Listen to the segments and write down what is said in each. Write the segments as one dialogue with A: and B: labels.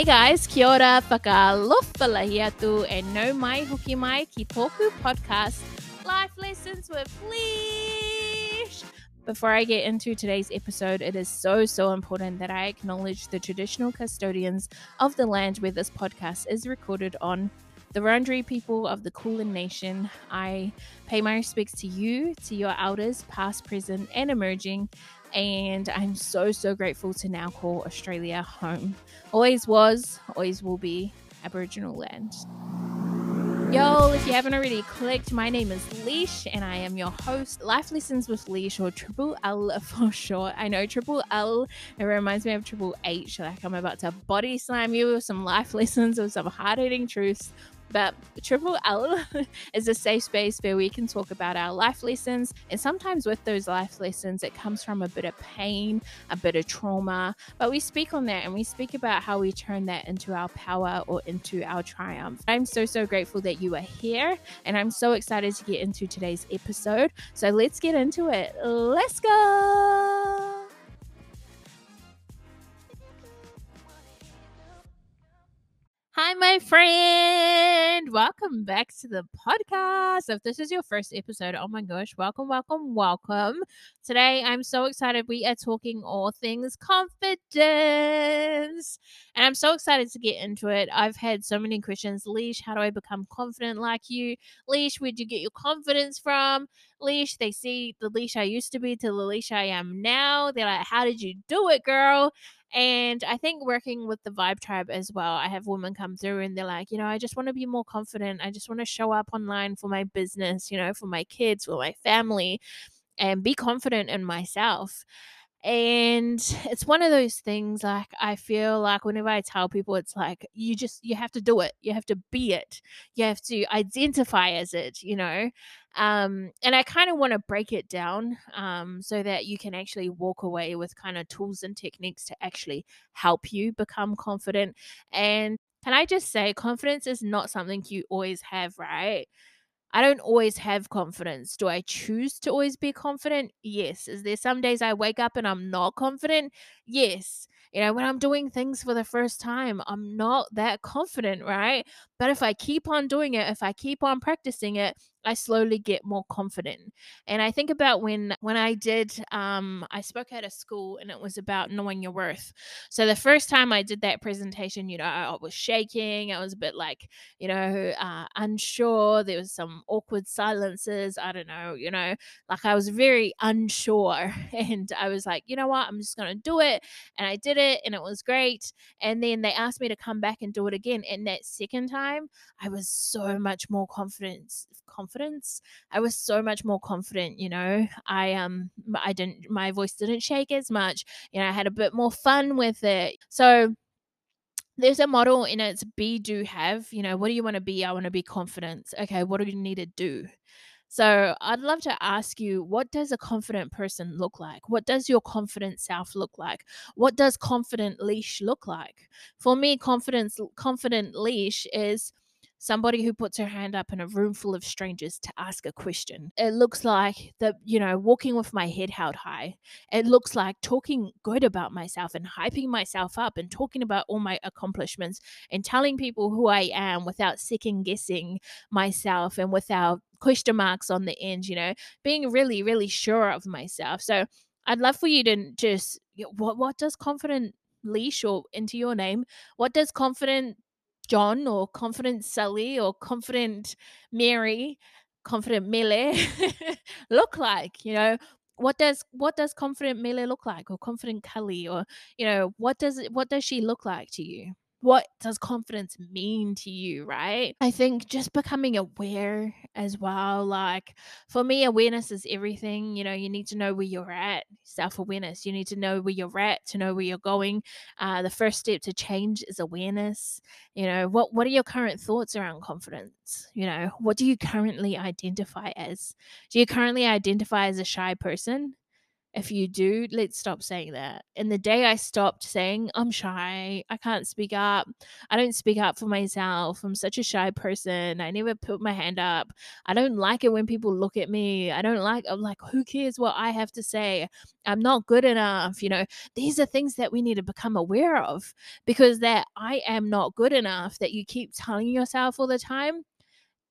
A: Hey guys, kia ora, whakalofa lahiatu, and nau mai hoki mai ki tōku podcast, Life Lessons with Leash. Before I get into today's episode, it is so, so important that I acknowledge the traditional custodians of the land where this podcast is recorded on. The Wurundjeri people of the Kulin Nation, I pay my respects to you, to your elders, past, present, and emerging, and I'm so, so grateful to now call Australia home. Always was, always will be Aboriginal land. Yo, if you haven't already clicked, my name is Leash and I am your host, Life Lessons with Leash or Triple L for short. I know Triple L, it reminds me of Triple H, like I'm about to body slam you with some life lessons or some hard hitting truths but Triple L is a safe space where we can talk about our life lessons. And sometimes with those life lessons, it comes from a bit of pain, a bit of trauma. But we speak on that and we speak about how we turn that into our power or into our triumph. I'm so, so grateful that you are here. And I'm so excited to get into today's episode. So let's get into it. Let's go. Hi, my friend. Welcome back to the podcast. If this is your first episode, oh my gosh, welcome, welcome, welcome. Today, I'm so excited. We are talking all things confidence. And I'm so excited to get into it. I've had so many questions. Leash, how do I become confident like you? Leash, where'd you get your confidence from? Leash, they see the leash I used to be to the leash I am now. They're like, how did you do it, girl? And I think working with the Vibe Tribe as well, I have women come through and they're like, you know, I just want to be more confident. I just want to show up online for my business, you know, for my kids, for my family, and be confident in myself. And it's one of those things like I feel like whenever I tell people, it's like you just, you have to do it. You have to be it. You have to identify as it, you know? Um, and I kind of want to break it down um, so that you can actually walk away with kind of tools and techniques to actually help you become confident. And can I just say, confidence is not something you always have, right? I don't always have confidence. Do I choose to always be confident? Yes. Is there some days I wake up and I'm not confident? Yes. You know, when I'm doing things for the first time, I'm not that confident, right? But if I keep on doing it, if I keep on practicing it, I slowly get more confident. And I think about when when I did um I spoke at a school and it was about knowing your worth. So the first time I did that presentation, you know, I was shaking. I was a bit like, you know, uh, unsure. There was some awkward silences. I don't know, you know, like I was very unsure and I was like, you know what? I'm just going to do it. And I did it and it was great. And then they asked me to come back and do it again. And that second time, I was so much more confidence confidence. I was so much more confident, you know. I um I didn't my voice didn't shake as much. You know, I had a bit more fun with it. So there's a model in it's be do have you know what do you want to be i want to be confident okay what do you need to do so i'd love to ask you what does a confident person look like what does your confident self look like what does confident leash look like for me confidence confident leash is somebody who puts her hand up in a room full of strangers to ask a question. It looks like the, you know, walking with my head held high. It looks like talking good about myself and hyping myself up and talking about all my accomplishments and telling people who I am without second guessing myself and without question marks on the end, you know, being really, really sure of myself. So I'd love for you to just, what, what does confident leash or into your name? What does confident John or confident Sally or confident Mary, confident Mele look like? You know, what does what does confident Mele look like or confident Kelly or you know, what does what does she look like to you? What does confidence mean to you, right? I think just becoming aware as well. Like for me, awareness is everything. You know, you need to know where you're at, self awareness. You need to know where you're at to know where you're going. Uh, the first step to change is awareness. You know, what, what are your current thoughts around confidence? You know, what do you currently identify as? Do you currently identify as a shy person? If you do, let's stop saying that. And the day I stopped saying, I'm shy, I can't speak up, I don't speak up for myself, I'm such a shy person, I never put my hand up, I don't like it when people look at me, I don't like, I'm like, who cares what I have to say? I'm not good enough. You know, these are things that we need to become aware of because that I am not good enough that you keep telling yourself all the time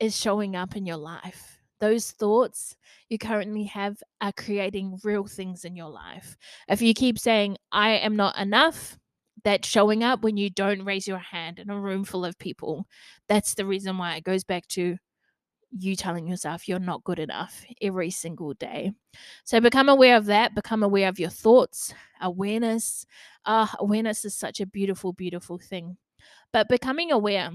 A: is showing up in your life those thoughts you currently have are creating real things in your life. If you keep saying, I am not enough, that's showing up when you don't raise your hand in a room full of people. That's the reason why it goes back to you telling yourself you're not good enough every single day. So become aware of that, become aware of your thoughts, awareness. Uh, awareness is such a beautiful, beautiful thing. But becoming aware,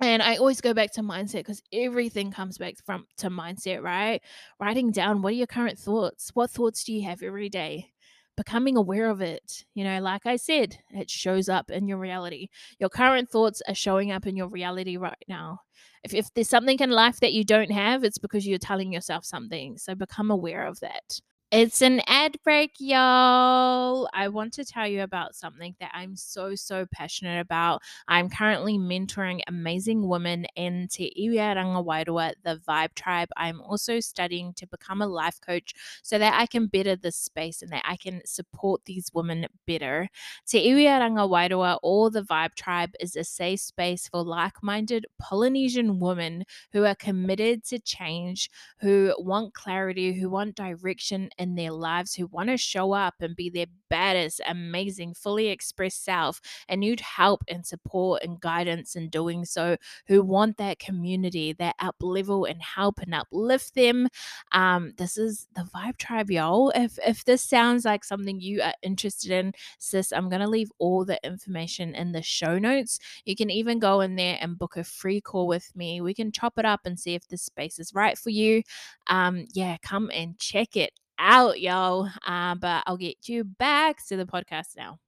A: and I always go back to mindset because everything comes back from to mindset, right? Writing down what are your current thoughts? What thoughts do you have every day? Becoming aware of it. You know, like I said, it shows up in your reality. Your current thoughts are showing up in your reality right now. If, if there's something in life that you don't have, it's because you're telling yourself something. So become aware of that. It's an ad break, y'all. I want to tell you about something that I'm so, so passionate about. I'm currently mentoring amazing women in Te Iwiaranga Wairua, the Vibe Tribe. I'm also studying to become a life coach so that I can better this space and that I can support these women better. Te Iwiaranga Wairua, or the Vibe Tribe, is a safe space for like minded Polynesian women who are committed to change, who want clarity, who want direction in their lives who want to show up and be their baddest, amazing, fully expressed self and need help and support and guidance in doing so, who want that community, that up level and help and uplift them. Um, this is the Vibe Tribe, y'all. If if this sounds like something you are interested in, sis, I'm gonna leave all the information in the show notes. You can even go in there and book a free call with me. We can chop it up and see if this space is right for you. Um, yeah, come and check it out, y'all. Uh, but I'll get you back to the podcast now.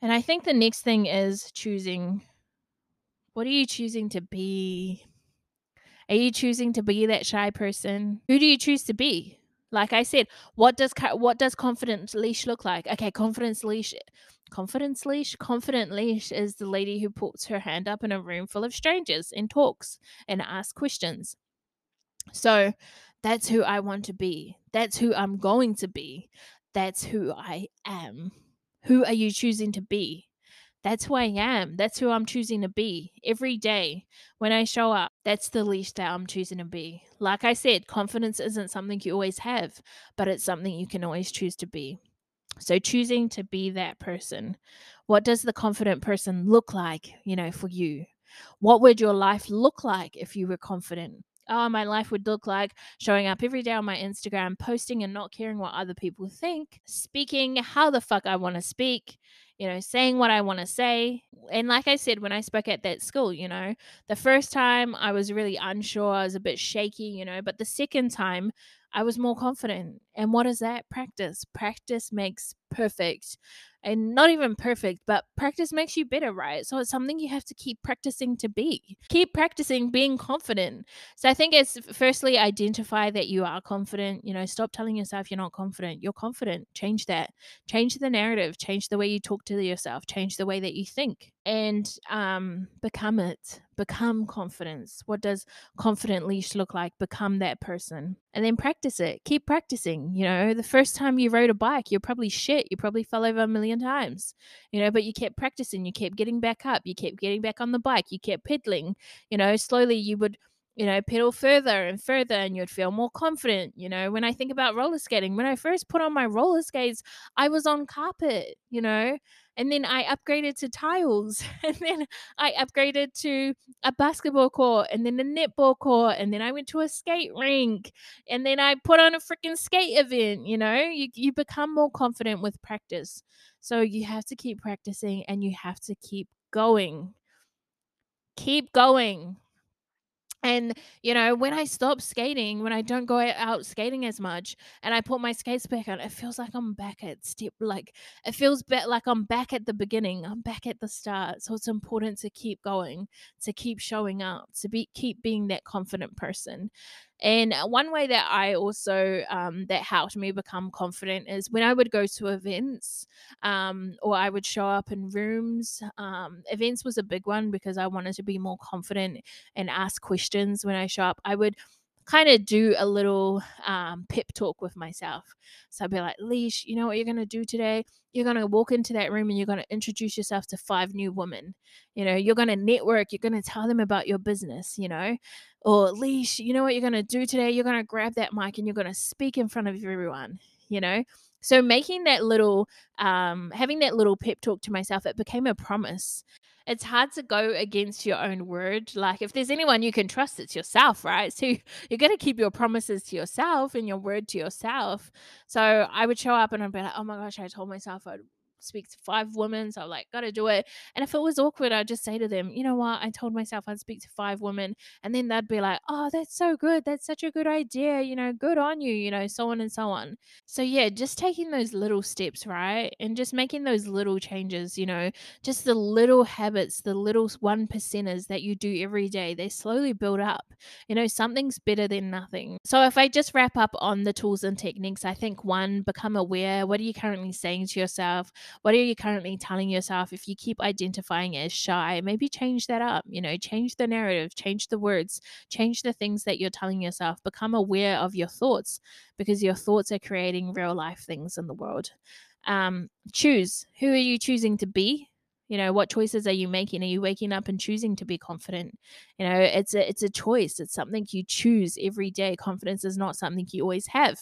A: And I think the next thing is choosing what are you choosing to be? Are you choosing to be that shy person? Who do you choose to be? Like I said, what does what does confidence leash look like? Okay, confidence leash confidence leash confident leash is the lady who puts her hand up in a room full of strangers and talks and asks questions so that's who I want to be. That's who I'm going to be. That's who I am. Who are you choosing to be? That's who I am. That's who I'm choosing to be every day when I show up. That's the least that I'm choosing to be. Like I said, confidence isn't something you always have, but it's something you can always choose to be. So choosing to be that person. What does the confident person look like, you know, for you? What would your life look like if you were confident? Oh, my life would look like showing up every day on my Instagram, posting and not caring what other people think, speaking how the fuck I want to speak, you know, saying what I want to say. And like I said, when I spoke at that school, you know, the first time I was really unsure, I was a bit shaky, you know, but the second time I was more confident. And what is that? Practice. Practice makes perfect and not even perfect, but practice makes you better, right? So it's something you have to keep practicing to be. Keep practicing being confident. So I think it's firstly identify that you are confident. You know, stop telling yourself you're not confident. You're confident. Change that. Change the narrative. Change the way you talk to yourself. Change the way that you think and um, become it. Become confidence. What does confident leash look like? Become that person and then practice it. Keep practicing. You know, the first time you rode a bike, you're probably shit. You probably fell over a million times, you know, but you kept practicing. You kept getting back up. You kept getting back on the bike. You kept pedaling. You know, slowly you would you know, pedal further and further and you'd feel more confident. You know, when I think about roller skating, when I first put on my roller skates, I was on carpet, you know, and then I upgraded to tiles, and then I upgraded to a basketball court, and then a netball court, and then I went to a skate rink, and then I put on a freaking skate event. You know, you you become more confident with practice, so you have to keep practicing, and you have to keep going. Keep going. And, you know, when I stop skating, when I don't go out skating as much and I put my skates back on, it feels like I'm back at step, like it feels be- like I'm back at the beginning. I'm back at the start. So it's important to keep going, to keep showing up, to be keep being that confident person. And one way that I also um, that helped me become confident is when I would go to events um, or I would show up in rooms. Um, events was a big one because I wanted to be more confident and ask questions when I show up. I would kind of do a little um, pep talk with myself. So I'd be like, Leash, you know what you're going to do today? You're going to walk into that room and you're going to introduce yourself to five new women. You know, you're going to network, you're going to tell them about your business, you know. Or Leash, you know what you're going to do today? You're going to grab that mic and you're going to speak in front of everyone, you know. So making that little, um, having that little pep talk to myself, it became a promise it's hard to go against your own word. Like if there's anyone you can trust, it's yourself, right? So you're to keep your promises to yourself and your word to yourself. So I would show up and I'd be like, oh my gosh, I told myself I'd speak to five women. So I'm like, gotta do it. And if it was awkward, I'd just say to them, you know what? I told myself I'd speak to five women. And then they'd be like, oh, that's so good. That's such a good idea. You know, good on you, you know, so on and so on. So yeah, just taking those little steps, right? And just making those little changes, you know, just the little habits, the little one percenters that you do every day, they slowly build up. You know, something's better than nothing. So if I just wrap up on the tools and techniques, I think one, become aware. What are you currently saying to yourself? What are you currently telling yourself? If you keep identifying as shy, maybe change that up, you know, change the narrative, change the words, change the things that you're telling yourself. Become aware of your thoughts because your thoughts are creating real life things in the world. Um, choose who are you choosing to be? you know what choices are you making are you waking up and choosing to be confident you know it's a it's a choice it's something you choose every day confidence is not something you always have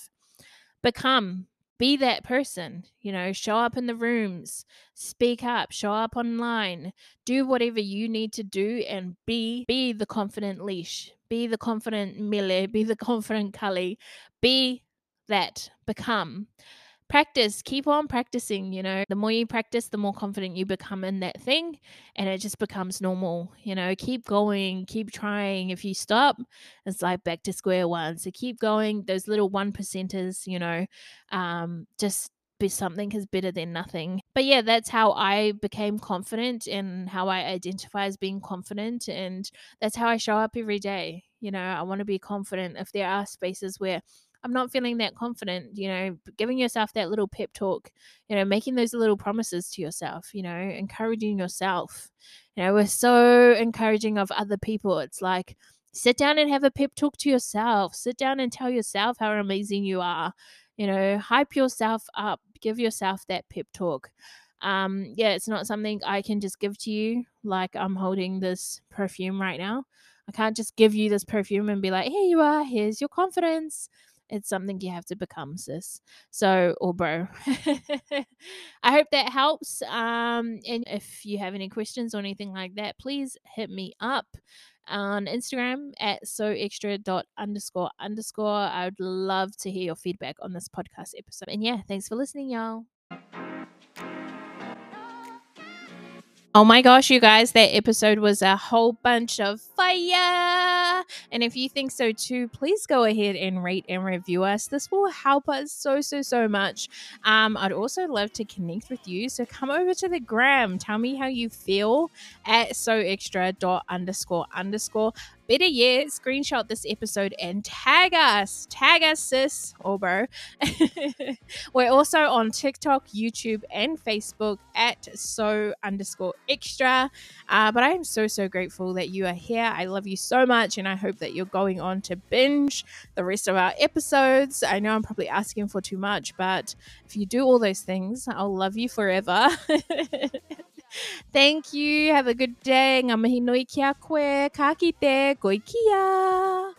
A: become be that person you know show up in the rooms speak up show up online do whatever you need to do and be be the confident leash be the confident mille be the confident cully be that become practice keep on practicing you know the more you practice the more confident you become in that thing and it just becomes normal you know keep going keep trying if you stop it's like back to square one so keep going those little one percenters you know um just be something is better than nothing. But yeah, that's how I became confident and how I identify as being confident. And that's how I show up every day. You know, I want to be confident if there are spaces where I'm not feeling that confident, you know, giving yourself that little pep talk, you know, making those little promises to yourself, you know, encouraging yourself. You know, we're so encouraging of other people. It's like, sit down and have a pep talk to yourself. Sit down and tell yourself how amazing you are. You know, hype yourself up, give yourself that pep talk. Um, yeah, it's not something I can just give to you like I'm holding this perfume right now. I can't just give you this perfume and be like, here you are, here's your confidence it's something you have to become, sis. So, or bro. I hope that helps. Um, and if you have any questions or anything like that, please hit me up on Instagram at so extra dot underscore underscore. I would love to hear your feedback on this podcast episode. And yeah, thanks for listening, y'all. Oh my gosh, you guys, that episode was a whole bunch of fire. And if you think so too, please go ahead and rate and review us. This will help us so, so, so much. Um, I'd also love to connect with you. So come over to the gram. Tell me how you feel at so extra dot underscore underscore better yet, screenshot this episode and tag us. Tag us, sis or bro. We're also on TikTok, YouTube, and Facebook at so underscore extra. Uh, but I am so, so grateful that you are here. I love you so much, and I hope that you're going on to binge the rest of our episodes. I know I'm probably asking for too much, but if you do all those things, I'll love you forever. Thank you. Have a good day. Ngā mihi nui ki a koe. Ka kite. Kia.